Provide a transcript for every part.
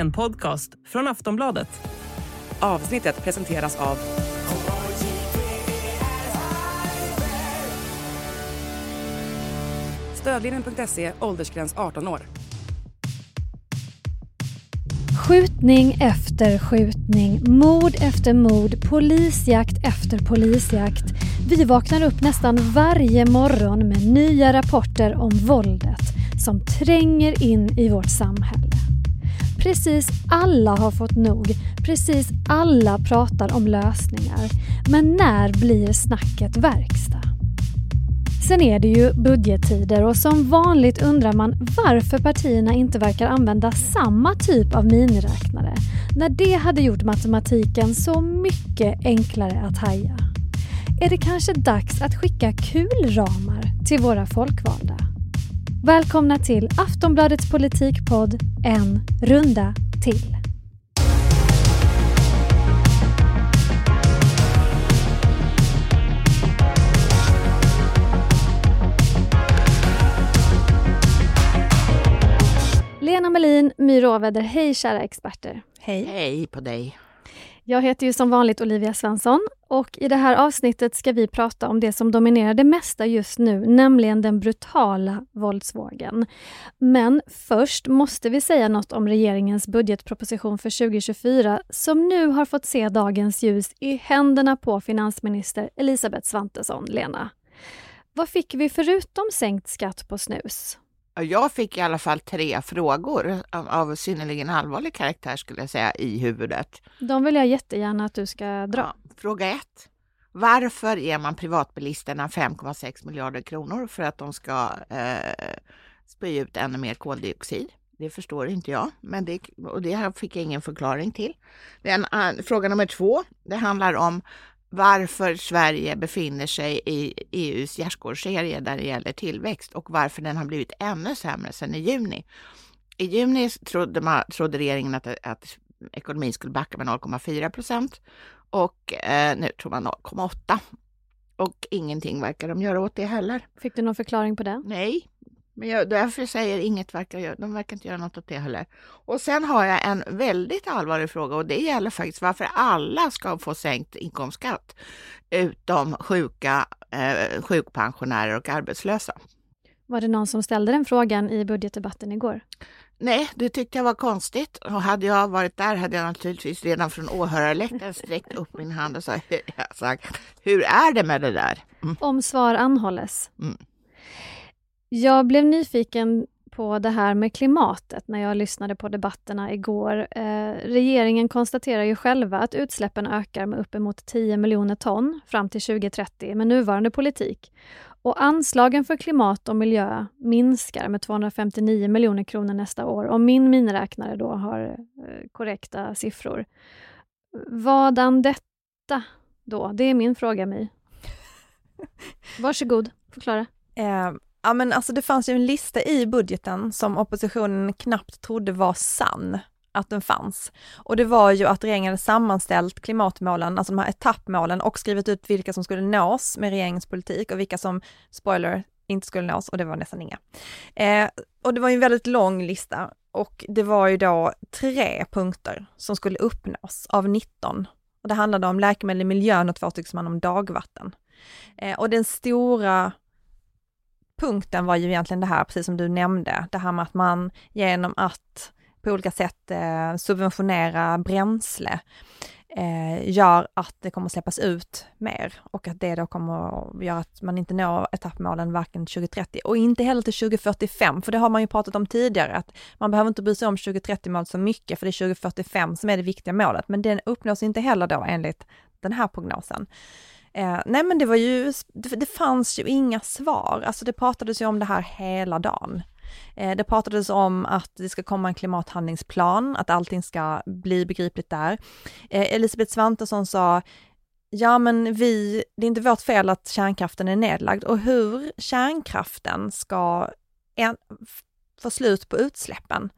en podcast från Aftonbladet. Avsnittet presenteras av Stödlinjen.se, åldersgräns 18 år. Skjutning efter skjutning, mord efter mord, polisjakt efter polisjakt. Vi vaknar upp nästan varje morgon med nya rapporter om våldet som tränger in i vårt samhälle. Precis alla har fått nog, precis alla pratar om lösningar. Men när blir snacket verkstad? Sen är det ju budgettider och som vanligt undrar man varför partierna inte verkar använda samma typ av miniräknare när det hade gjort matematiken så mycket enklare att haja. Är det kanske dags att skicka kulramar till våra folkvalda? Välkomna till Aftonbladets politikpodd En runda till. Lena Melin, My Råväder, hej kära experter. Hej. Hej på dig. Jag heter ju som vanligt Olivia Svensson och i det här avsnittet ska vi prata om det som dominerar det mesta just nu, nämligen den brutala våldsvågen. Men först måste vi säga något om regeringens budgetproposition för 2024 som nu har fått se dagens ljus i händerna på finansminister Elisabeth Svantesson, Lena. Vad fick vi förutom sänkt skatt på snus? Jag fick i alla fall tre frågor av synnerligen allvarlig karaktär skulle jag säga i huvudet. De vill jag jättegärna att du ska dra. Ja, fråga ett. Varför ger man privatbilisterna 5,6 miljarder kronor för att de ska eh, spy ut ännu mer koldioxid? Det förstår inte jag, men det, och det fick jag ingen förklaring till. Den, uh, fråga nummer två, det handlar om varför Sverige befinner sig i EUs gärdsgårdsserie där det gäller tillväxt och varför den har blivit ännu sämre sedan i juni. I juni trodde, man, trodde regeringen att, att ekonomin skulle backa med 0,4 procent och eh, nu tror man 0,8. Och ingenting verkar de göra åt det heller. Fick du någon förklaring på det? Nej, men jag, därför säger inget verkar, de verkar inte göra något åt det heller. Och sen har jag en väldigt allvarlig fråga och det gäller faktiskt varför alla ska få sänkt inkomstskatt utom sjuka, eh, sjukpensionärer och arbetslösa. Var det någon som ställde den frågan i budgetdebatten igår? Nej, det tyckte jag var konstigt och hade jag varit där hade jag naturligtvis redan från åhörarläktaren sträckt upp min hand och sagt hur är det med det där? Mm. Om svar anhålles. Mm. Jag blev nyfiken på det här med klimatet när jag lyssnade på debatterna igår. Eh, regeringen konstaterar ju själva att utsläppen ökar med uppemot 10 miljoner ton fram till 2030 med nuvarande politik. Och anslagen för klimat och miljö minskar med 259 miljoner kronor nästa år om min miniräknare då har eh, korrekta siffror. Vadan detta då? Det är min fråga My. Varsågod, förklara. Eh, Ja men alltså det fanns ju en lista i budgeten som oppositionen knappt trodde var sann att den fanns. Och det var ju att regeringen hade sammanställt klimatmålen, alltså de här etappmålen och skrivit ut vilka som skulle nås med regeringens politik och vilka som, spoiler, inte skulle nås och det var nästan inga. Eh, och det var ju en väldigt lång lista och det var ju då tre punkter som skulle uppnås av 19. Och det handlade om läkemedel i miljön och två stycken om dagvatten. Eh, och den stora punkten var ju egentligen det här, precis som du nämnde, det här med att man genom att på olika sätt eh, subventionera bränsle eh, gör att det kommer släppas ut mer och att det då kommer att göra att man inte når etappmålen varken 2030 och inte heller till 2045, för det har man ju pratat om tidigare, att man behöver inte bry sig om 2030-målet så mycket, för det är 2045 som är det viktiga målet, men den uppnås inte heller då enligt den här prognosen. Eh, nej men det var ju, det, det, fanns ju inga svar, alltså det pratades ju om det här hela dagen. Eh, det pratades om att det ska komma en klimathandlingsplan, att allting ska bli begripligt där. Eh, Elisabeth Svantesson sa, ja men vi, det är inte vårt fel att kärnkraften är nedlagd och hur kärnkraften ska en, få slut på utsläppen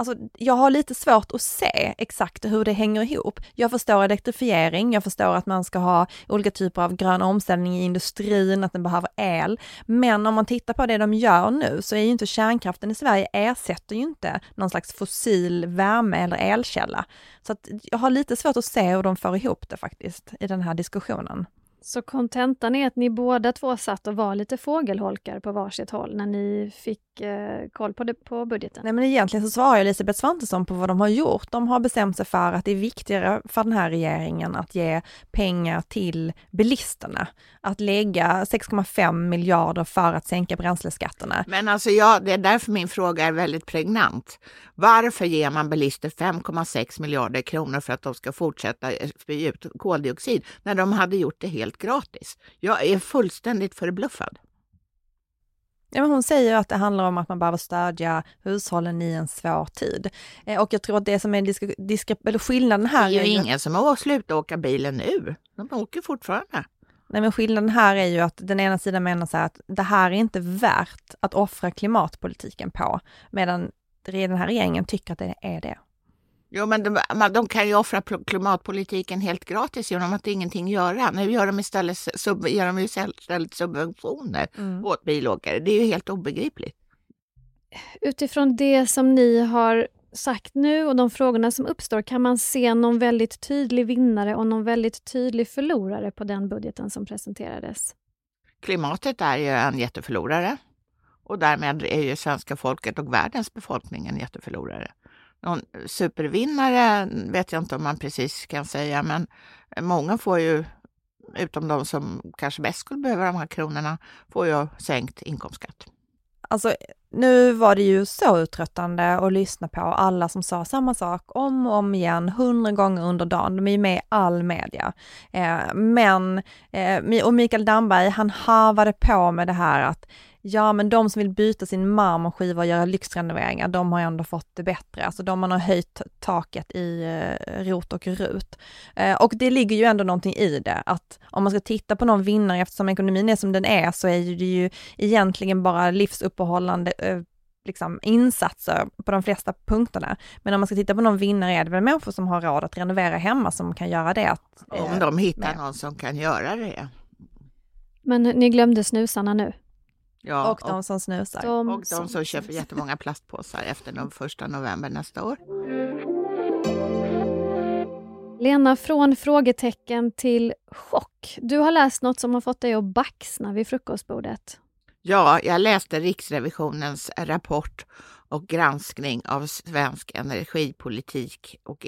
Alltså, jag har lite svårt att se exakt hur det hänger ihop. Jag förstår elektrifiering, jag förstår att man ska ha olika typer av grön omställning i industrin, att den behöver el. Men om man tittar på det de gör nu så är ju inte kärnkraften i Sverige ersätter ju inte någon slags fossil värme eller elkälla. Så att jag har lite svårt att se hur de får ihop det faktiskt i den här diskussionen. Så kontentan är att ni båda två satt och var lite fågelholkar på varsitt håll när ni fick eh, koll på, det, på budgeten? Nej men egentligen så svarar Elisabeth Svantesson på vad de har gjort. De har bestämt sig för att det är viktigare för den här regeringen att ge pengar till bilisterna. Att lägga 6,5 miljarder för att sänka bränsleskatterna. Men alltså ja, det är därför min fråga är väldigt pregnant. Varför ger man bilister 5,6 miljarder kronor för att de ska fortsätta spy ut koldioxid när de hade gjort det helt gratis? Jag är fullständigt förbluffad. Ja, men hon säger att det handlar om att man behöver stödja hushållen i en svår tid. Eh, och jag tror att det som är disk, disk, eller skillnaden här... Det är ju ingen som har slutat åka bilen nu. De åker fortfarande. Nej men skillnaden här är ju att den ena sidan menar så här att det här är inte värt att offra klimatpolitiken på, medan den här regeringen tycker att det är det. Jo, men de, de kan ju offra klimatpolitiken helt gratis genom att ingenting göra. Nu gör de istället, sub, ger de istället subventioner mm. åt bilåkare. Det är ju helt obegripligt. Utifrån det som ni har sagt nu och de frågorna som uppstår, kan man se någon väldigt tydlig vinnare och någon väldigt tydlig förlorare på den budgeten som presenterades? Klimatet är ju en jätteförlorare och därmed är ju svenska folket och världens befolkning en jätteförlorare. Någon supervinnare vet jag inte om man precis kan säga, men många får ju, utom de som kanske bäst skulle behöva de här kronorna, får ju sänkt inkomstskatt. Alltså, nu var det ju så uttröttande att lyssna på alla som sa samma sak om och om igen, hundra gånger under dagen. De är ju med i all media. Eh, men, eh, och Mikael Damberg, han harvade på med det här att ja men de som vill byta sin marmorskiva och göra lyxrenoveringar, de har ändå fått det bättre. Alltså de man har höjt taket i eh, ROT och RUT. Eh, och det ligger ju ändå någonting i det, att om man ska titta på någon vinnare, eftersom ekonomin är som den är, så är det ju egentligen bara livsuppehållande eh, liksom, insatser på de flesta punkterna. Men om man ska titta på någon vinnare är det väl människor som har råd att renovera hemma som kan göra det. Att, om de hittar någon som kan göra det. Men ni glömde snusarna nu? Ja, och de som snusar. De och de som, som köper jättemånga plastpåsar efter den första november nästa år. Lena, från frågetecken till chock. Du har läst något som har fått dig att baxna vid frukostbordet. Ja, jag läste Riksrevisionens rapport och granskning av svensk energipolitik och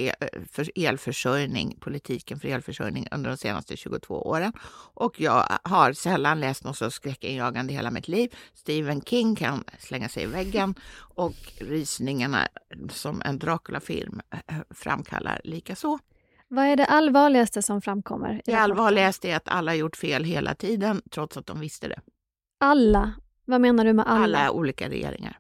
elförsörjning, politiken för elförsörjning under de senaste 22 åren. Och jag har sällan läst något så skräckinjagande i hela mitt liv. Stephen King kan slänga sig i väggen och rysningarna som en Dracula-film eh, framkallar likaså. Vad är det allvarligaste som framkommer? det allvarligaste är att alla gjort fel hela tiden, trots att de visste det. Alla? Vad menar du med alla? Alla olika regeringar.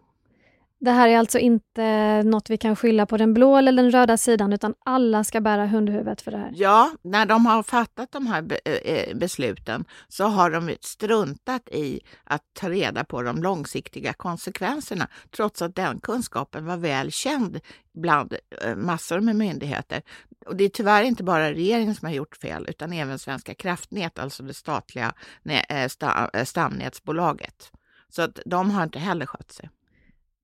Det här är alltså inte något vi kan skylla på den blå eller den röda sidan, utan alla ska bära hundhuvudet för det här? Ja, när de har fattat de här eh, eh, besluten så har de struntat i att ta reda på de långsiktiga konsekvenserna, trots att den kunskapen var väl känd bland eh, massor med myndigheter. Och det är tyvärr inte bara regeringen som har gjort fel, utan även Svenska kraftnät, alltså det statliga stamnätsbolaget. Så att de har inte heller skött sig.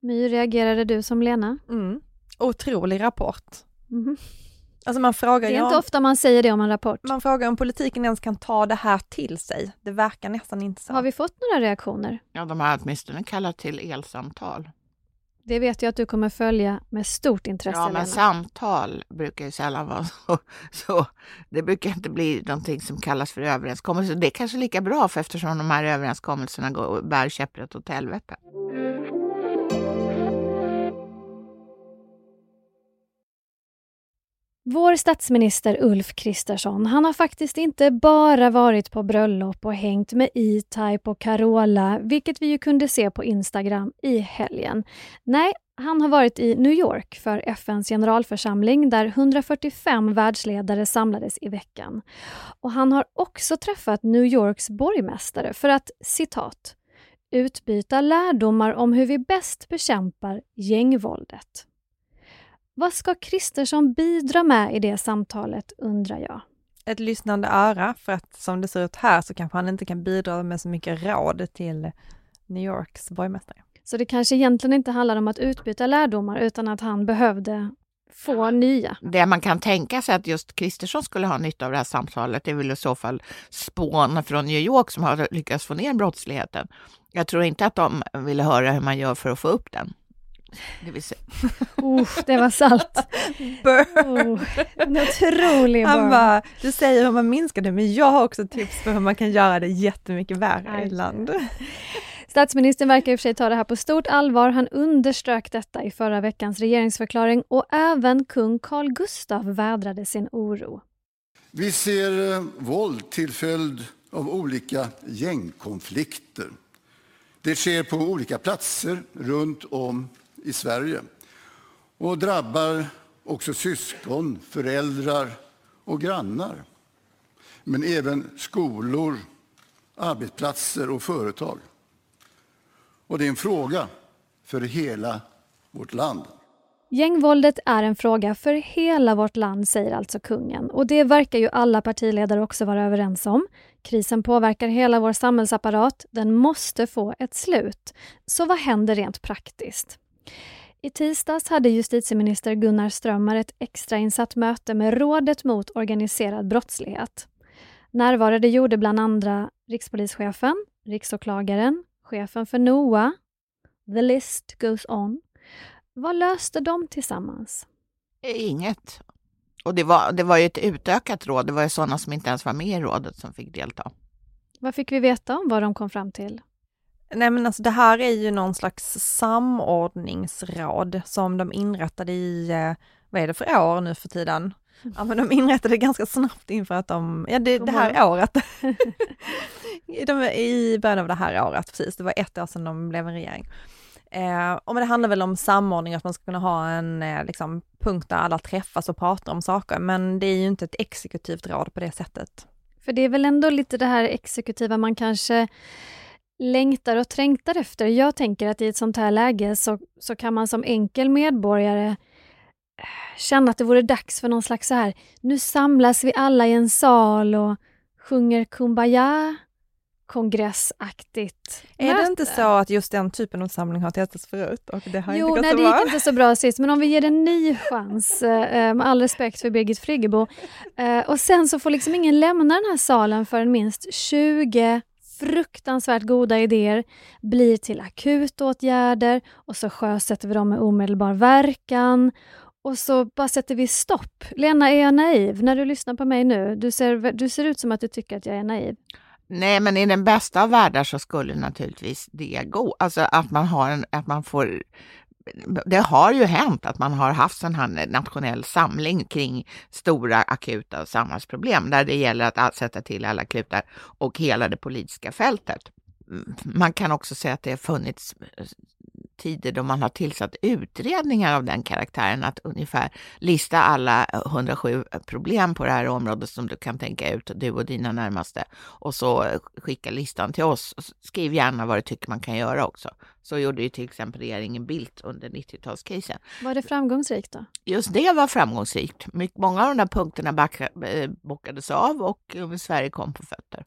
My, reagerade du som Lena? Mm. Otrolig rapport. Mm. Alltså man frågar det är inte ofta man säger det om en rapport. Man frågar om politiken ens kan ta det här till sig. Det verkar nästan inte så. Har vi fått några reaktioner? Ja, de har åtminstone kallat till elsamtal. Det vet jag att du kommer följa med stort intresse. Ja, men Lena. samtal brukar ju sällan vara så, så. Det brukar inte bli någonting som kallas för överenskommelse. Det är kanske lika bra för eftersom de här överenskommelserna går, bär käpprätt åt helvete. Vår statsminister Ulf Kristersson, han har faktiskt inte bara varit på bröllop och hängt med E-Type och Carola, vilket vi ju kunde se på Instagram i helgen. Nej, han har varit i New York för FNs generalförsamling där 145 världsledare samlades i veckan. Och han har också träffat New Yorks borgmästare för att, citat, utbyta lärdomar om hur vi bäst bekämpar gängvåldet. Vad ska Kristersson bidra med i det samtalet, undrar jag? Ett lyssnande öra, för att som det ser ut här så kanske han inte kan bidra med så mycket råd till New Yorks borgmästare. Så det kanske egentligen inte handlar om att utbyta lärdomar utan att han behövde få nya. Det man kan tänka sig att just Kristersson skulle ha nytta av det här samtalet det är väl i så fall spån från New York som har lyckats få ner brottsligheten. Jag tror inte att de ville höra hur man gör för att få upp den. Det, vill säga. Oh, det var salt. Oh, en otrolig Han bara, du säger hur man minskar det, men jag har också tips på hur man kan göra det jättemycket värre i land. Statsministern verkar i och för sig ta det här på stort allvar. Han underströk detta i förra veckans regeringsförklaring och även kung Carl Gustaf vädrade sin oro. Vi ser eh, våld till följd av olika gängkonflikter. Det sker på olika platser runt om i Sverige och drabbar också syskon, föräldrar och grannar. Men även skolor, arbetsplatser och företag. Och det är en fråga för hela vårt land. Gängvåldet är en fråga för hela vårt land, säger alltså kungen. Och det verkar ju alla partiledare också vara överens om. Krisen påverkar hela vår samhällsapparat. Den måste få ett slut. Så vad händer rent praktiskt? I tisdags hade justitieminister Gunnar Strömmar ett extrainsatt möte med Rådet mot organiserad brottslighet. Närvarade gjorde bland andra rikspolischefen, riksåklagaren, chefen för NOA. The list goes on. Vad löste de tillsammans? Inget. Och det var, det var ju ett utökat råd. Det var ju sådana som inte ens var med i rådet som fick delta. Vad fick vi veta om vad de kom fram till? Nej men alltså det här är ju någon slags samordningsråd som de inrättade i, eh, vad är det för år nu för tiden? Ja men de inrättade det ganska snabbt inför att de, ja det, det här året. de, I början av det här året, precis, det var ett år sedan de blev en regering. Eh, och det handlar väl om samordning, att man ska kunna ha en eh, liksom, punkt där alla träffas och pratar om saker, men det är ju inte ett exekutivt råd på det sättet. För det är väl ändå lite det här exekutiva man kanske längtar och trängtar efter. Jag tänker att i ett sånt här läge så, så kan man som enkel medborgare eh, känna att det vore dags för någon slags så här, nu samlas vi alla i en sal och sjunger Kumbaya kongressaktigt Är möte. det inte så att just den typen av samling har testats förut? Och det har jo, inte nej, det gick inte så bra sist, men om vi ger en ny chans, eh, med all respekt för Birgit Friggebo, eh, och sen så får liksom ingen lämna den här salen förrän minst 20 fruktansvärt goda idéer blir till akutåtgärder och så sjösätter vi dem med omedelbar verkan och så bara sätter vi stopp. Lena, är jag naiv när du lyssnar på mig nu? Du ser, du ser ut som att du tycker att jag är naiv. Nej, men i den bästa av världar så skulle naturligtvis det gå. Alltså att man har en, att man får det har ju hänt att man har haft sån här nationell samling kring stora akuta samhällsproblem där det gäller att sätta till alla klutar och hela det politiska fältet. Mm, man kan också säga att det har funnits eh, tider då man har tillsatt utredningar av den karaktären, att ungefär lista alla 107 problem på det här området som du kan tänka ut, du och dina närmaste, och så skicka listan till oss. Skriv gärna vad du tycker man kan göra också. Så gjorde ju till exempel regeringen Bildt under 90-talskrisen. Var det framgångsrikt då? Just det var framgångsrikt. Många av de där punkterna eh, bockades av och Sverige kom på fötter.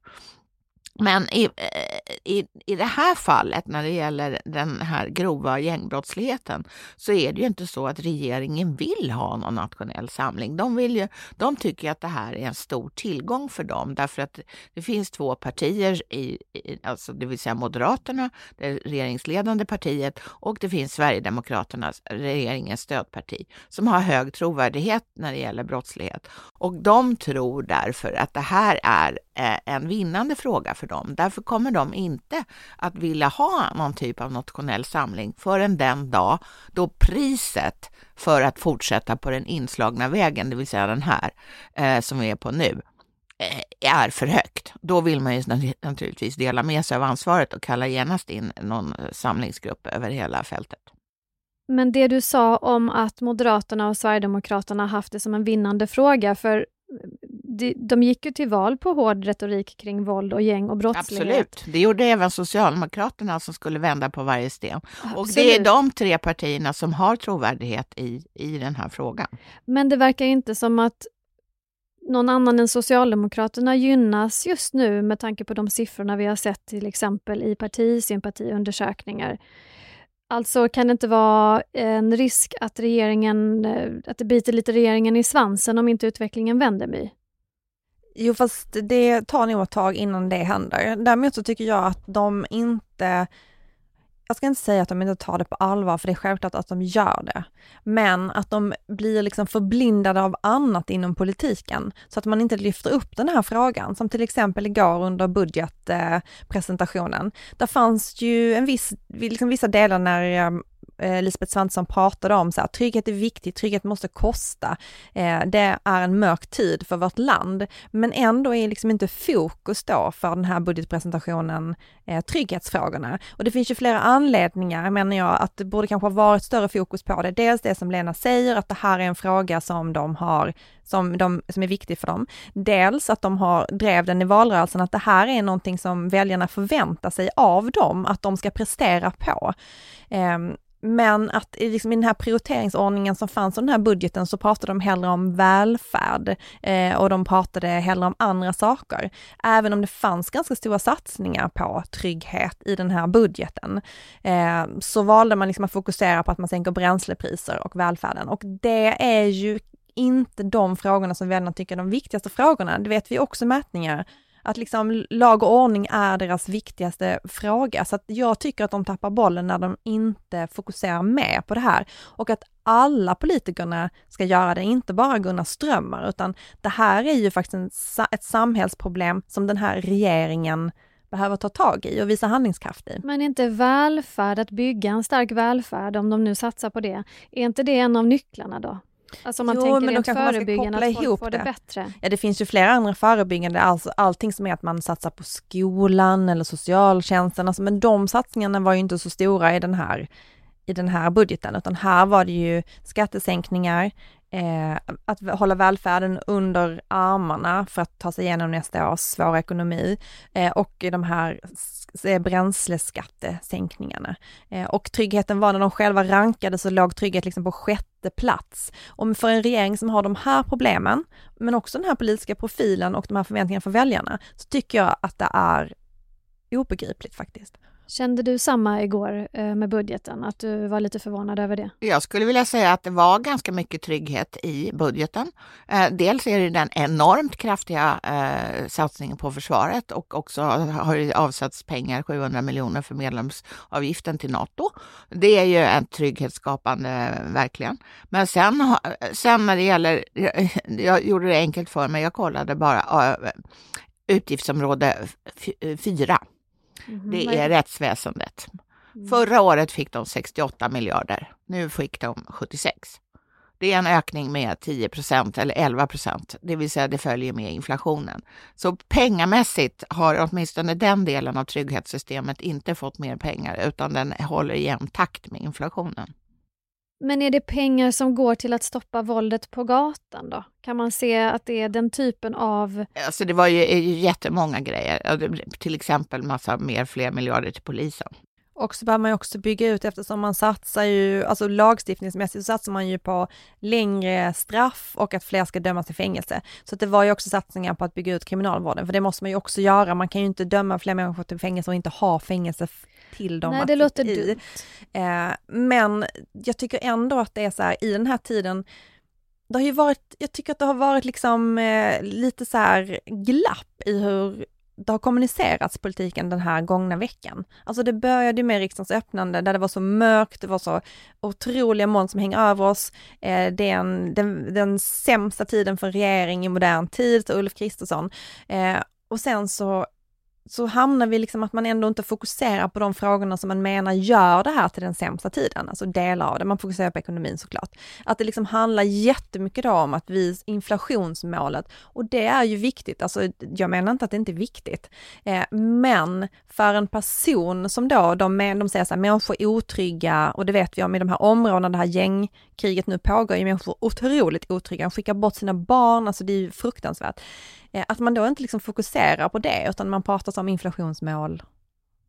Men i, eh, i, i det här fallet, när det gäller den här grova gängbrottsligheten, så är det ju inte så att regeringen vill ha någon nationell samling. De, vill ju, de tycker att det här är en stor tillgång för dem, därför att det finns två partier, i, alltså det vill säga Moderaterna, det regeringsledande partiet, och det finns Sverigedemokraterna, regeringens stödparti, som har hög trovärdighet när det gäller brottslighet. Och de tror därför att det här är eh, en vinnande fråga för dem. Därför kommer de inte att vilja ha någon typ av nationell samling förrän den dag då priset för att fortsätta på den inslagna vägen, det vill säga den här eh, som vi är på nu, eh, är för högt. Då vill man ju naturligtvis dela med sig av ansvaret och kalla genast in någon eh, samlingsgrupp över hela fältet. Men det du sa om att Moderaterna och Sverigedemokraterna haft det som en vinnande fråga, för de, de gick ju till val på hård retorik kring våld och gäng och brottslighet. Absolut, det gjorde även Socialdemokraterna som skulle vända på varje sten. Absolut. Och det är de tre partierna som har trovärdighet i, i den här frågan. Men det verkar inte som att någon annan än Socialdemokraterna gynnas just nu med tanke på de siffrorna vi har sett till exempel i partisympatiundersökningar. Alltså kan det inte vara en risk att regeringen, eh, att det biter lite regeringen i svansen om inte utvecklingen vänder My? Jo fast det tar nog ett tag innan det händer. Däremot så tycker jag att de inte jag ska inte säga att de inte tar det på allvar, för det är självklart att de gör det. Men att de blir liksom förblindade av annat inom politiken, så att man inte lyfter upp den här frågan, som till exempel igår under budgetpresentationen. Där fanns ju en viss, liksom vissa delar när eh, Lisbeth Svantesson pratade om så här, trygghet är viktigt, trygghet måste kosta. Eh, det är en mörk tid för vårt land, men ändå är liksom inte fokus då för den här budgetpresentationen eh, trygghetsfrågorna. Och det finns ju flera anledningar, menar jag, att det borde kanske ha varit större fokus på det. Dels det som Lena säger, att det här är en fråga som de har som, de, som är viktig för dem. Dels att de har drev den i valrörelsen, att det här är någonting som väljarna förväntar sig av dem, att de ska prestera på. Um, men att liksom i den här prioriteringsordningen som fanns i den här budgeten så pratade de hellre om välfärd eh, och de pratade hellre om andra saker. Även om det fanns ganska stora satsningar på trygghet i den här budgeten, eh, så valde man liksom att fokusera på att man sänker bränslepriser och välfärden. Och det är ju inte de frågorna som väljarna tycker är de viktigaste frågorna. Det vet vi också mätningar att liksom lag och ordning är deras viktigaste fråga. Så att jag tycker att de tappar bollen när de inte fokuserar mer på det här och att alla politikerna ska göra det, inte bara Gunnar Strömmar, utan det här är ju faktiskt en, ett samhällsproblem som den här regeringen behöver ta tag i och visa handlingskraft i. Men är inte välfärd, att bygga en stark välfärd, om de nu satsar på det, är inte det en av nycklarna då? Alltså om man jo, tänker men rent förebyggande, att folk ihop får det. det bättre. Ja, det finns ju flera andra förebyggande, alltså allting som är att man satsar på skolan eller socialtjänsten, alltså, men de satsningarna var ju inte så stora i den här i den här budgeten, utan här var det ju skattesänkningar, eh, att hålla välfärden under armarna för att ta sig igenom nästa års svåra ekonomi eh, och de här eh, bränsleskattesänkningarna. Eh, och tryggheten var när de själva rankade så låg trygghet liksom på sjätte plats. Och för en regering som har de här problemen, men också den här politiska profilen och de här förväntningarna för väljarna, så tycker jag att det är obegripligt faktiskt. Kände du samma igår eh, med budgeten, att du var lite förvånad över det? Jag skulle vilja säga att det var ganska mycket trygghet i budgeten. Eh, dels är det den enormt kraftiga eh, satsningen på försvaret och också har det avsatts pengar, 700 miljoner för medlemsavgiften till Nato. Det är ju en trygghetsskapande, verkligen. Men sen, sen när det gäller, jag gjorde det enkelt för mig, jag kollade bara utgiftsområde 4 Mm, det är rättsväsendet. Mm. Förra året fick de 68 miljarder. Nu fick de 76. Det är en ökning med 10 procent eller 11 procent, det vill säga det följer med inflationen. Så pengamässigt har åtminstone den delen av trygghetssystemet inte fått mer pengar utan den håller i jämn takt med inflationen. Men är det pengar som går till att stoppa våldet på gatan då? Kan man se att det är den typen av... Alltså det var ju, jättemånga grejer, till exempel massa mer, fler miljarder till polisen. Och så behöver man ju också bygga ut eftersom man satsar ju, alltså lagstiftningsmässigt så satsar man ju på längre straff och att fler ska dömas till fängelse. Så det var ju också satsningar på att bygga ut kriminalvården, för det måste man ju också göra. Man kan ju inte döma fler människor till fängelse och inte ha fängelse till dem Nej, det låter i. dumt. Eh, men jag tycker ändå att det är så här, i den här tiden, det har ju varit, jag tycker att det har varit liksom eh, lite så här glapp i hur det har kommunicerats politiken den här gångna veckan. Alltså det började med riksdagens öppnande där det var så mörkt, det var så otroliga moln som hänger över oss. Eh, det är en, den, den sämsta tiden för regering i modern tid, så Ulf Kristersson. Eh, och sen så så hamnar vi liksom att man ändå inte fokuserar på de frågorna som man menar gör det här till den sämsta tiden, alltså delar av det. Man fokuserar på ekonomin såklart. Att det liksom handlar jättemycket då om att vi, inflationsmålet, och det är ju viktigt, alltså jag menar inte att det inte är viktigt, eh, men för en person som då, de, de säger så här, människor är otrygga, och det vet vi om i de här områdena, det här gängkriget nu pågår, är människor otroligt otrygga, de skickar bort sina barn, alltså det är ju fruktansvärt. Eh, att man då inte liksom fokuserar på det, utan man pratar om inflationsmål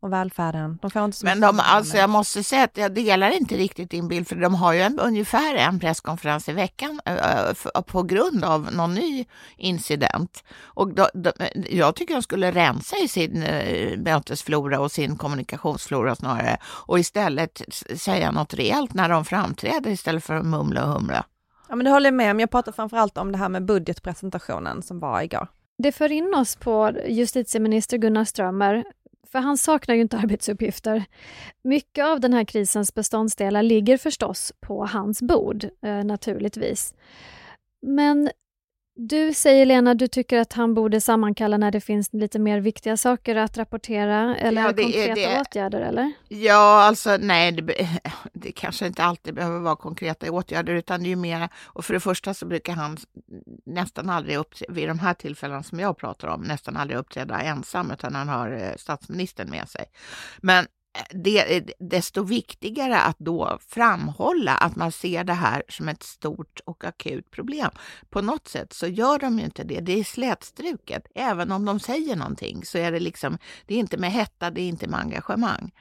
och välfärden. De får inte så Men de, alltså jag måste säga att jag delar inte riktigt din bild, för de har ju en, ungefär en presskonferens i veckan äh, på grund av någon ny incident. Och då, de, jag tycker de skulle rensa i sin äh, mötesflora och sin kommunikationsflora snarare och istället säga något rejält när de framträder istället för att mumla och humla. Ja men det håller jag med om. Jag pratar framförallt om det här med budgetpresentationen som var igår. Det för in oss på justitieminister Gunnar Strömmer, för han saknar ju inte arbetsuppgifter. Mycket av den här krisens beståndsdelar ligger förstås på hans bord, eh, naturligtvis. Men du säger Lena, du tycker att han borde sammankalla när det finns lite mer viktiga saker att rapportera eller ja, det, konkreta det, åtgärder eller? Ja, alltså nej, det, det, kanske inte alltid behöver vara konkreta åtgärder utan det är mer, och för det första så brukar han nästan aldrig uppträda, vid de här tillfällena som jag pratar om, nästan aldrig uppträda ensam utan han har eh, statsministern med sig. Men det är desto viktigare att då framhålla att man ser det här som ett stort och akut problem. På något sätt så gör de ju inte det. Det är slätstruket. Även om de säger någonting så är det liksom, det är inte med hetta, det är inte med engagemang.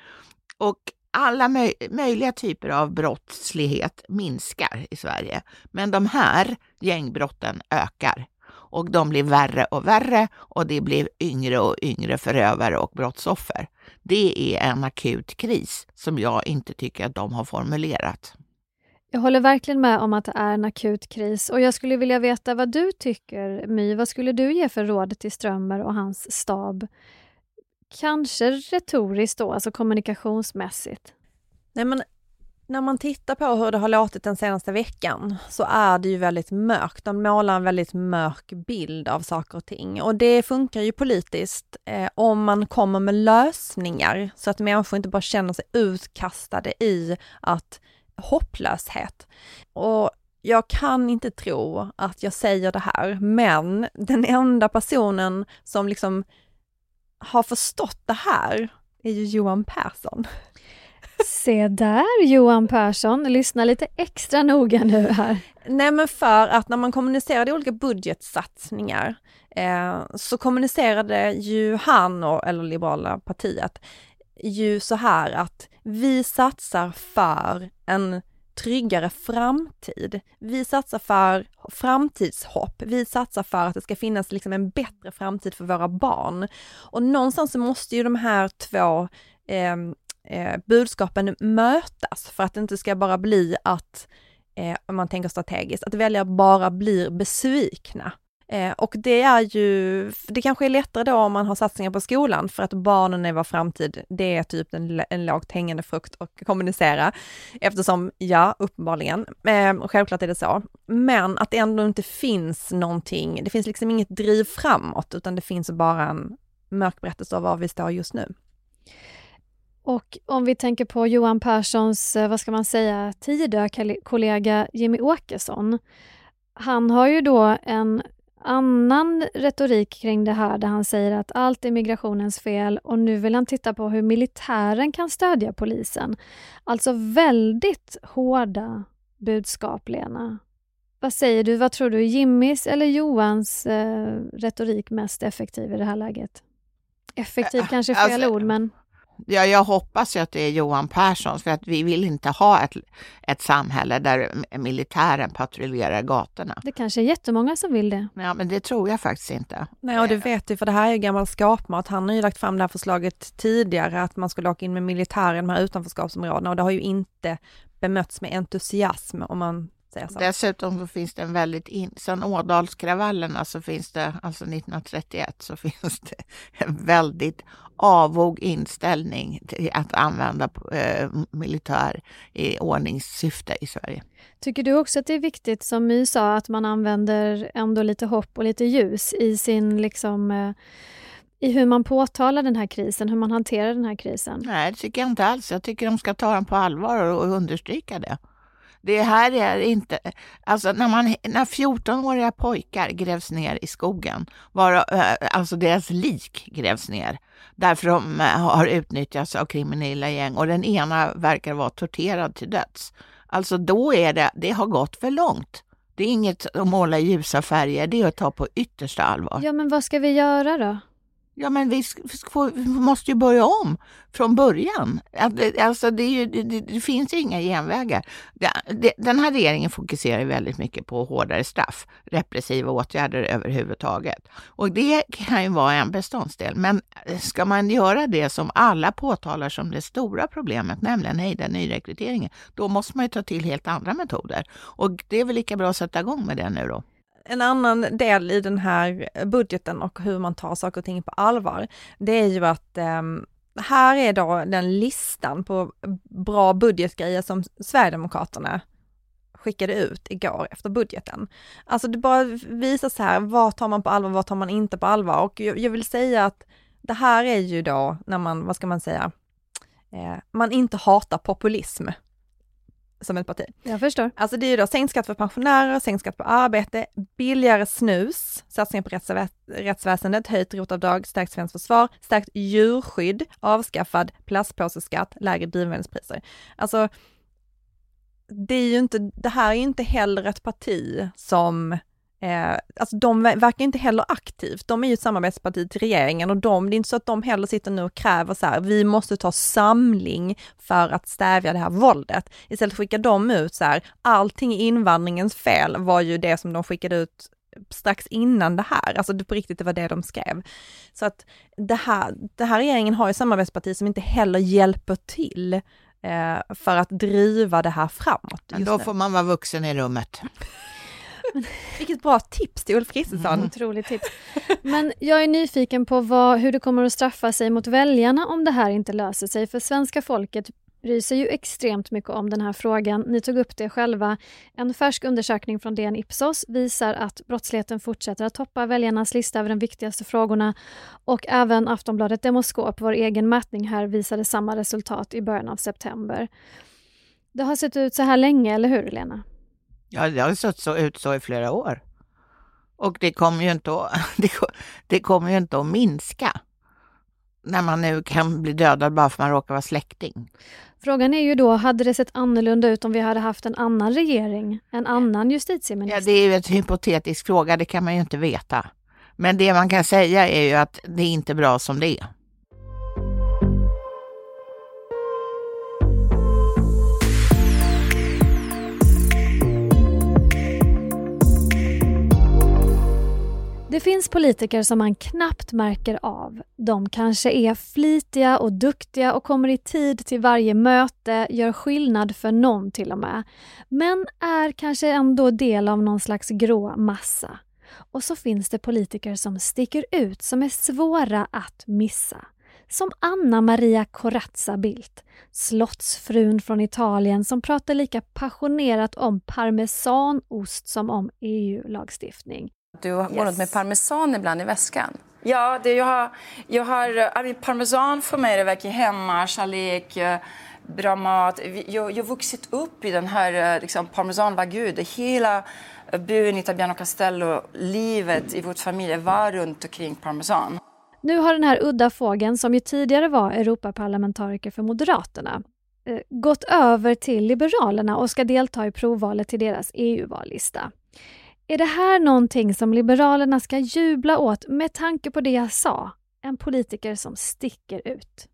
Och alla möj möjliga typer av brottslighet minskar i Sverige, men de här gängbrotten ökar och de blir värre och värre och det blir yngre och yngre förövare och brottsoffer. Det är en akut kris som jag inte tycker att de har formulerat. Jag håller verkligen med om att det är en akut kris och jag skulle vilja veta vad du tycker, My. Vad skulle du ge för råd till Strömmer och hans stab? Kanske retoriskt då, alltså kommunikationsmässigt? Nej men när man tittar på hur det har låtit den senaste veckan så är det ju väldigt mörkt. De målar en väldigt mörk bild av saker och ting och det funkar ju politiskt eh, om man kommer med lösningar så att människor inte bara känner sig utkastade i att hopplöshet. Och jag kan inte tro att jag säger det här, men den enda personen som liksom har förstått det här är ju Johan Persson. Se där Johan Persson, lyssna lite extra noga nu här. Nej men för att när man kommunicerade olika budgetsatsningar eh, så kommunicerade ju han, och, eller Liberala partiet, ju så här att vi satsar för en tryggare framtid. Vi satsar för framtidshopp. Vi satsar för att det ska finnas liksom en bättre framtid för våra barn. Och någonstans så måste ju de här två eh, eh, budskapen mötas för att det inte ska bara bli att, eh, om man tänker strategiskt, att väljare bara blir besvikna. Eh, och det är ju, det kanske är lättare då om man har satsningar på skolan för att barnen är vår framtid. Det är typ en, en lågt hängande frukt att kommunicera eftersom, ja, uppenbarligen, eh, självklart är det så. Men att det ändå inte finns någonting, det finns liksom inget driv framåt utan det finns bara en mörk berättelse av var vi står just nu. Och om vi tänker på Johan Perssons, eh, vad ska man säga, Tidö-kollega Jimmy Åkesson. Han har ju då en annan retorik kring det här där han säger att allt är migrationens fel och nu vill han titta på hur militären kan stödja polisen. Alltså väldigt hårda budskap, Lena. Vad säger du, vad tror du, Jimmys eller Johans eh, retorik mest effektiv i det här läget? Effektiv kanske är fel alltså, ord, men ja, jag hoppas ju att det är Johan Persson, för att vi vill inte ha ett, ett samhälle där militären patrullerar gatorna. Det kanske är jättemånga som vill det. Ja, men det tror jag faktiskt inte. Nej, och det vet du, för det här är ju gammal skapmat. Han har ju lagt fram det här förslaget tidigare, att man skulle åka in med militären i de här utanförskapsområdena och det har ju inte bemötts med entusiasm om man Dessutom så finns det en väldigt, in, sen Ådalskravallerna så finns det, alltså 1931 så finns det en väldigt avog inställning till att använda eh, militär i ordningssyfte i Sverige. Tycker du också att det är viktigt, som My sa, att man använder ändå lite hopp och lite ljus i sin liksom eh, i hur man påtalar den här krisen, hur man hanterar den här krisen? Nej, det tycker jag inte alls. Jag tycker de ska ta den på allvar och understryka det. Det här är inte... Alltså när, man, när 14-åriga pojkar grävs ner i skogen, var, eh, alltså deras lik grävs ner, därför de eh, har utnyttjats av kriminella gäng och den ena verkar vara torterad till döds. Alltså då är det, det har gått för långt. Det är inget att måla i ljusa färger, det är att ta på yttersta allvar. Ja, men vad ska vi göra då? Ja, men vi, vi måste ju börja om från början. Alltså, det, ju, det, det finns inga genvägar. Den här regeringen fokuserar väldigt mycket på hårdare straff, repressiva åtgärder överhuvudtaget. Och det kan ju vara en beståndsdel. Men ska man göra det som alla påtalar som det stora problemet, nämligen hejda nyrekryteringen, då måste man ju ta till helt andra metoder. Och det är väl lika bra att sätta igång med det nu då en annan del i den här budgeten och hur man tar saker och ting på allvar, det är ju att eh, här är då den listan på bra budgetgrejer som Sverigedemokraterna skickade ut igår efter budgeten. Alltså det bara visar så här, vad tar man på allvar, vad tar man inte på allvar? Och jag, jag vill säga att det här är ju då när man, vad ska man säga, eh, man inte hatar populism som ett parti. Jag förstår. Alltså det är ju då sänkt skatt för pensionärer, sänkt skatt på arbete, billigare snus, satsningar på rättsvä rättsväsendet, höjt rotavdrag, stärkt svenskt försvar, stärkt djurskydd, avskaffad plastpåseskatt, lägre drivmedelspriser. Alltså, det är ju inte, det här är ju inte heller ett parti som Eh, alltså de verkar inte heller aktivt. De är ju ett samarbetsparti till regeringen och de, det är inte så att de heller sitter nu och kräver så här, vi måste ta samling för att stävja det här våldet. Istället skickar de ut så här, allting i invandringens fel var ju det som de skickade ut strax innan det här, alltså på riktigt det var det de skrev. Så att det här, det här regeringen har ju samarbetsparti som inte heller hjälper till eh, för att driva det här framåt. Men då nu. får man vara vuxen i rummet. Vilket bra tips till Ulf Kristersson. Mm. Otroligt tips. Men jag är nyfiken på vad, hur det kommer att straffa sig mot väljarna om det här inte löser sig. För svenska folket bryr sig ju extremt mycket om den här frågan. Ni tog upp det själva. En färsk undersökning från DN Ipsos visar att brottsligheten fortsätter att toppa väljarnas lista över de viktigaste frågorna. Och även Aftonbladet Demoskop, vår egen mätning här, visade samma resultat i början av september. Det har sett ut så här länge, eller hur Lena? Ja, det har sett så ut så i flera år. Och det kommer ju inte att, det, kommer ju inte att minska när man nu kan bli dödad bara för att man råkar vara släkting. Frågan är ju då, hade det sett annorlunda ut om vi hade haft en annan regering, en annan justitieminister? Ja, det är ju en hypotetisk fråga, det kan man ju inte veta. Men det man kan säga är ju att det är inte bra som det är. Det finns politiker som man knappt märker av. De kanske är flitiga och duktiga och kommer i tid till varje möte, gör skillnad för någon till och med. Men är kanske ändå del av någon slags grå massa. Och så finns det politiker som sticker ut, som är svåra att missa. Som Anna Maria Corazza Bildt, slottsfrun från Italien som pratar lika passionerat om parmesanost som om EU-lagstiftning. Du går yes. runt med parmesan ibland i väskan. Ja, det, jag har, jag har I mean, parmesan för mig är verkligen hemma, kärlek, eh, bra mat. Jag, jag har vuxit upp i den här eh, liksom, parmesan var gud. Hela byn i Tabiano Castello, livet i vår familj var runt omkring parmesan. Nu har den här udda fågeln, som ju tidigare var Europaparlamentariker för Moderaterna, gått över till Liberalerna och ska delta i provvalet till deras EU-vallista. Är det här någonting som Liberalerna ska jubla åt med tanke på det jag sa? En politiker som sticker ut.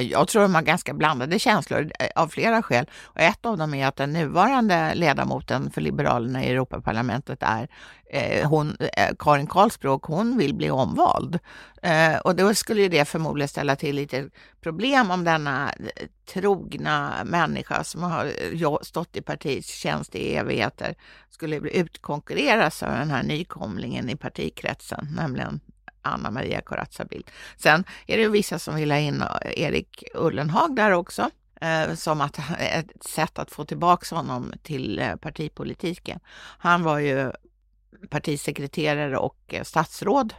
Jag tror de har ganska blandade känslor eh, av flera skäl. Och ett av dem är att den nuvarande ledamoten för Liberalerna i Europaparlamentet är eh, hon, eh, Karin Karlsbro hon vill bli omvald. Eh, och då skulle det förmodligen ställa till lite problem om denna eh, trogna människa som har eh, stått i partiets tjänst i evigheter skulle bli utkonkurreras av den här nykomlingen i partikretsen, nämligen Anna Maria Corazza Bildt. Sen är det vissa som vill ha in eh, Erik Ullenhag där också eh, som att eh, ett sätt att få tillbaka honom till partipolitiken. Han var ju partisekreterare och statsråd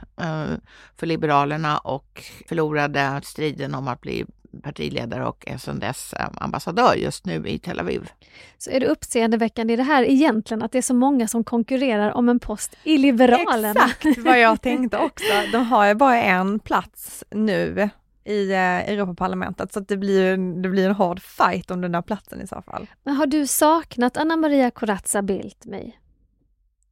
för Liberalerna och förlorade striden om att bli partiledare och är sedan dess ambassadör just nu i Tel Aviv. Så är det uppseendeväckande i det här egentligen att det är så många som konkurrerar om en post i Liberalerna? Exakt vad jag tänkte också. De har ju bara en plats nu i eh, Europaparlamentet så det blir, det blir en hård fight om den där platsen i så fall. Men har du saknat Anna Maria Corazza Bildt mig?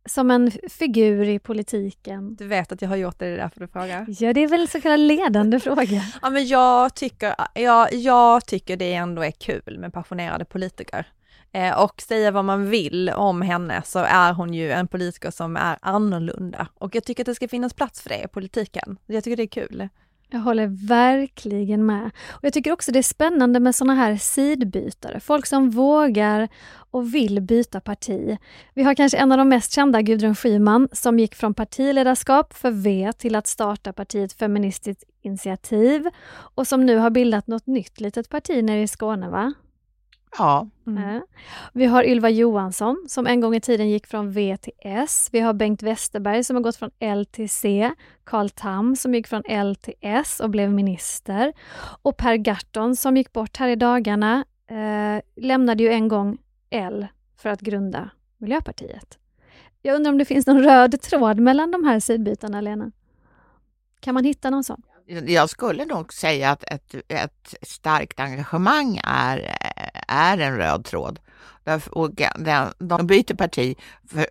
Som en figur i politiken? Du vet att jag har gjort det, det är därför du frågar. Ja, det är väl en så kallad ledande fråga. Ja, men jag tycker, jag, jag tycker det ändå är kul med passionerade politiker. Eh, och säga vad man vill om henne så är hon ju en politiker som är annorlunda. Och jag tycker att det ska finnas plats för det i politiken. Jag tycker det är kul. Jag håller verkligen med. Och Jag tycker också det är spännande med såna här sidbytare, folk som vågar och vill byta parti. Vi har kanske en av de mest kända, Gudrun Schyman, som gick från partiledarskap för V till att starta partiet Feministiskt initiativ och som nu har bildat något nytt litet parti nere i Skåne, va? Ja. Mm. Vi har Ylva Johansson som en gång i tiden gick från V till S. Vi har Bengt Westerberg som har gått från L till C. Carl Tam som gick från L till S och blev minister. Och Per Gahrton som gick bort här i dagarna eh, lämnade ju en gång L för att grunda Miljöpartiet. Jag undrar om det finns någon röd tråd mellan de här sidbytarna, Lena? Kan man hitta någon sån? Jag skulle nog säga att ett, ett starkt engagemang är, är en röd tråd. Och de byter parti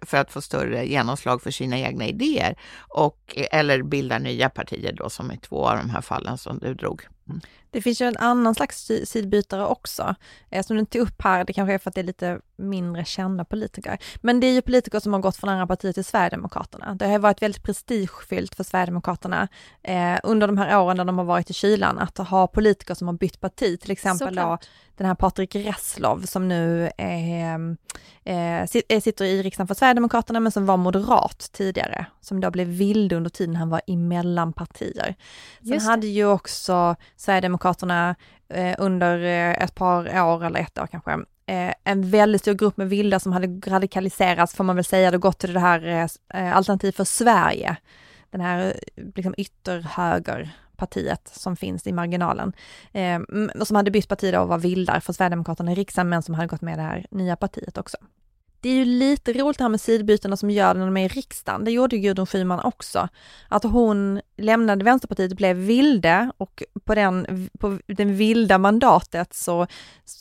för, att få större genomslag för sina egna idéer och, eller bildar nya partier då som i två av de här fallen som du drog. Mm. Det finns ju en annan slags sidbytare också, eh, som du inte tog upp här, det kanske är för att det är lite mindre kända politiker. Men det är ju politiker som har gått från andra partier till Sverigedemokraterna. Det har varit väldigt prestigefyllt för Sverigedemokraterna eh, under de här åren när de har varit i kylan, att ha politiker som har bytt parti, till exempel då den här Patrik Reslow som nu är, eh, eh sitter i riksdagen för Sverigedemokraterna men som var moderat tidigare, som då blev vild under tiden han var emellan partier. Sen hade ju också Sverigedemokraterna eh, under eh, ett par år eller ett år kanske. Eh, en väldigt stor grupp med vilda som hade radikaliserats får man väl säga, det gått till det här eh, eh, Alternativ för Sverige, den här eh, liksom ytterhöger partiet som finns i marginalen. Eh, och som hade bytt parti då och var vildar för Sverigedemokraterna i riksdagen men som hade gått med det här nya partiet också det är ju lite roligt det här med sidbytena som gör det när de är i riksdagen. Det gjorde ju Gudrun Schyman också. Att hon lämnade Vänsterpartiet, blev vilde och på den, på den vilda mandatet så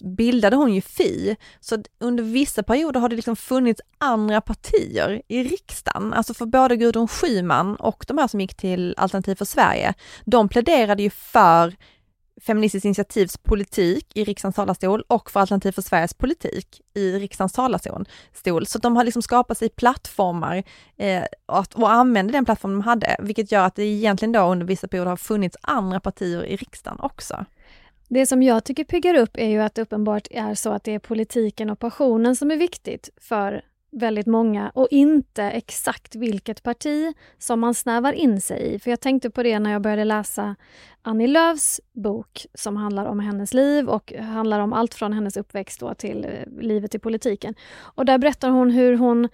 bildade hon ju Fi. Så under vissa perioder har det liksom funnits andra partier i riksdagen. Alltså för både Gudrun Schyman och de här som gick till Alternativ för Sverige, de pläderade ju för Feministiskt initiativs politik i riksdagens talarstol och för Alternativ för Sveriges politik i riksdagens talarstol. Så de har liksom skapat sig plattformar eh, och, och använder den plattform de hade, vilket gör att det egentligen då under vissa perioder har funnits andra partier i riksdagen också. Det som jag tycker piggar upp är ju att det uppenbart är så att det är politiken och passionen som är viktigt för väldigt många och inte exakt vilket parti som man snävar in sig i. För jag tänkte på det när jag började läsa Annie Lööfs bok som handlar om hennes liv och handlar om allt från hennes uppväxt då till eh, livet i politiken. Och där berättar hon hur hon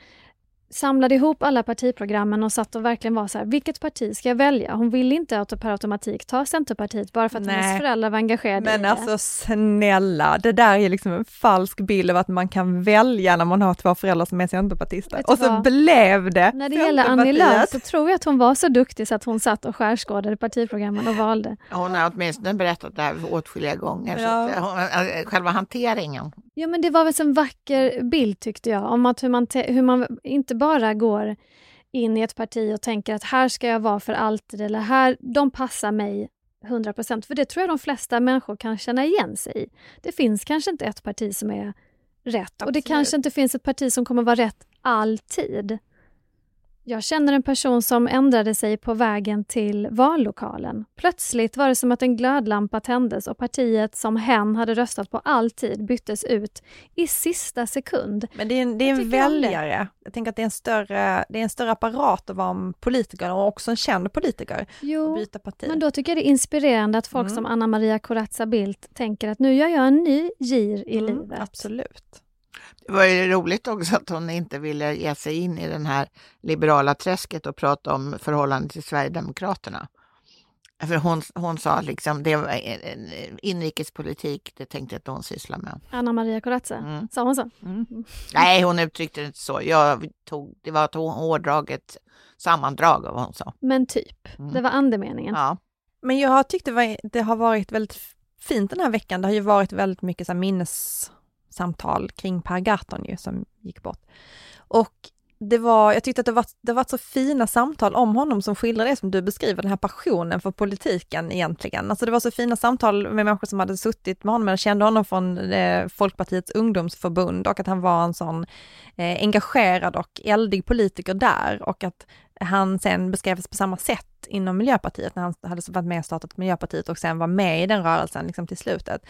samlade ihop alla partiprogrammen och satt och verkligen var så här, vilket parti ska jag välja? Hon ville inte per automatik ta Centerpartiet bara för att Nej. hennes föräldrar var engagerade Men i det. alltså snälla, det där är liksom en falsk bild av att man kan välja när man har två föräldrar som är centerpartister. Och så blev det När det gäller Annie Lööf så tror jag att hon var så duktig så att hon satt och skärskådade partiprogrammen och valde. Hon har åtminstone berättat det här åtskilliga gånger, ja. så hon, äh, själva hanteringen. Ja men det var väl en vacker bild tyckte jag, om att hur man, hur man inte bara går in i ett parti och tänker att här ska jag vara för alltid eller här, de passar mig 100% För det tror jag de flesta människor kan känna igen sig i. Det finns kanske inte ett parti som är rätt Absolut. och det kanske inte finns ett parti som kommer vara rätt alltid. Jag känner en person som ändrade sig på vägen till vallokalen. Plötsligt var det som att en glödlampa tändes och partiet som hen hade röstat på alltid byttes ut i sista sekund. Men det är en, det är en väljare. Jag tänker att det är en, större, det är en större apparat att vara en politiker och också en känd politiker. Jo, byta parti. men då tycker jag det är inspirerande att folk mm. som Anna Maria Corazza Bildt tänker att nu gör jag en ny gir i mm, livet. Absolut. Det var ju roligt också att hon inte ville ge sig in i den här liberala träsket och prata om förhållandet till Sverigedemokraterna. För hon, hon sa liksom, det var inrikespolitik, det tänkte inte hon syssla med. Anna Maria Corazza, mm. sa hon så? Mm. Nej, hon uttryckte det inte så. Jag tog, det var ett hårdraget sammandrag av vad hon sa. Men typ, mm. det var andemeningen. Ja. Men jag har tyckt det, var, det har varit väldigt fint den här veckan. Det har ju varit väldigt mycket så samtal kring Per Gahrton ju, som gick bort. Och det var, jag tyckte att det var, det var så fina samtal om honom som skildrar det som du beskriver, den här passionen för politiken egentligen. Alltså det var så fina samtal med människor som hade suttit med honom eller kände honom från eh, Folkpartiets ungdomsförbund och att han var en sån eh, engagerad och eldig politiker där och att han sen beskrevs på samma sätt inom Miljöpartiet när han hade varit med och startat Miljöpartiet och sen var med i den rörelsen liksom till slutet.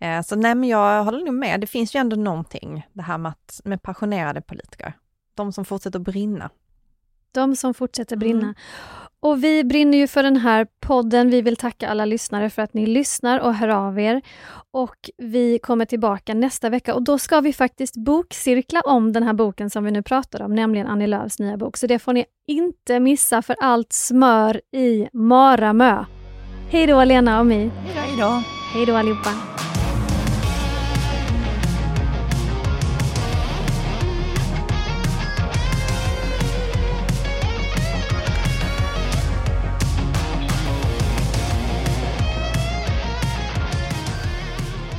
Eh, så nej men jag håller nog med, det finns ju ändå någonting det här med, att, med passionerade politiker de som fortsätter brinna. De som fortsätter brinna. Mm. Och vi brinner ju för den här podden. Vi vill tacka alla lyssnare för att ni lyssnar och hör av er. Och vi kommer tillbaka nästa vecka och då ska vi faktiskt bokcirkla om den här boken som vi nu pratar om, nämligen Annie Lööfs nya bok. Så det får ni inte missa för allt smör i Maramö. Hej då Lena och My. Hej då. Hej då allihopa.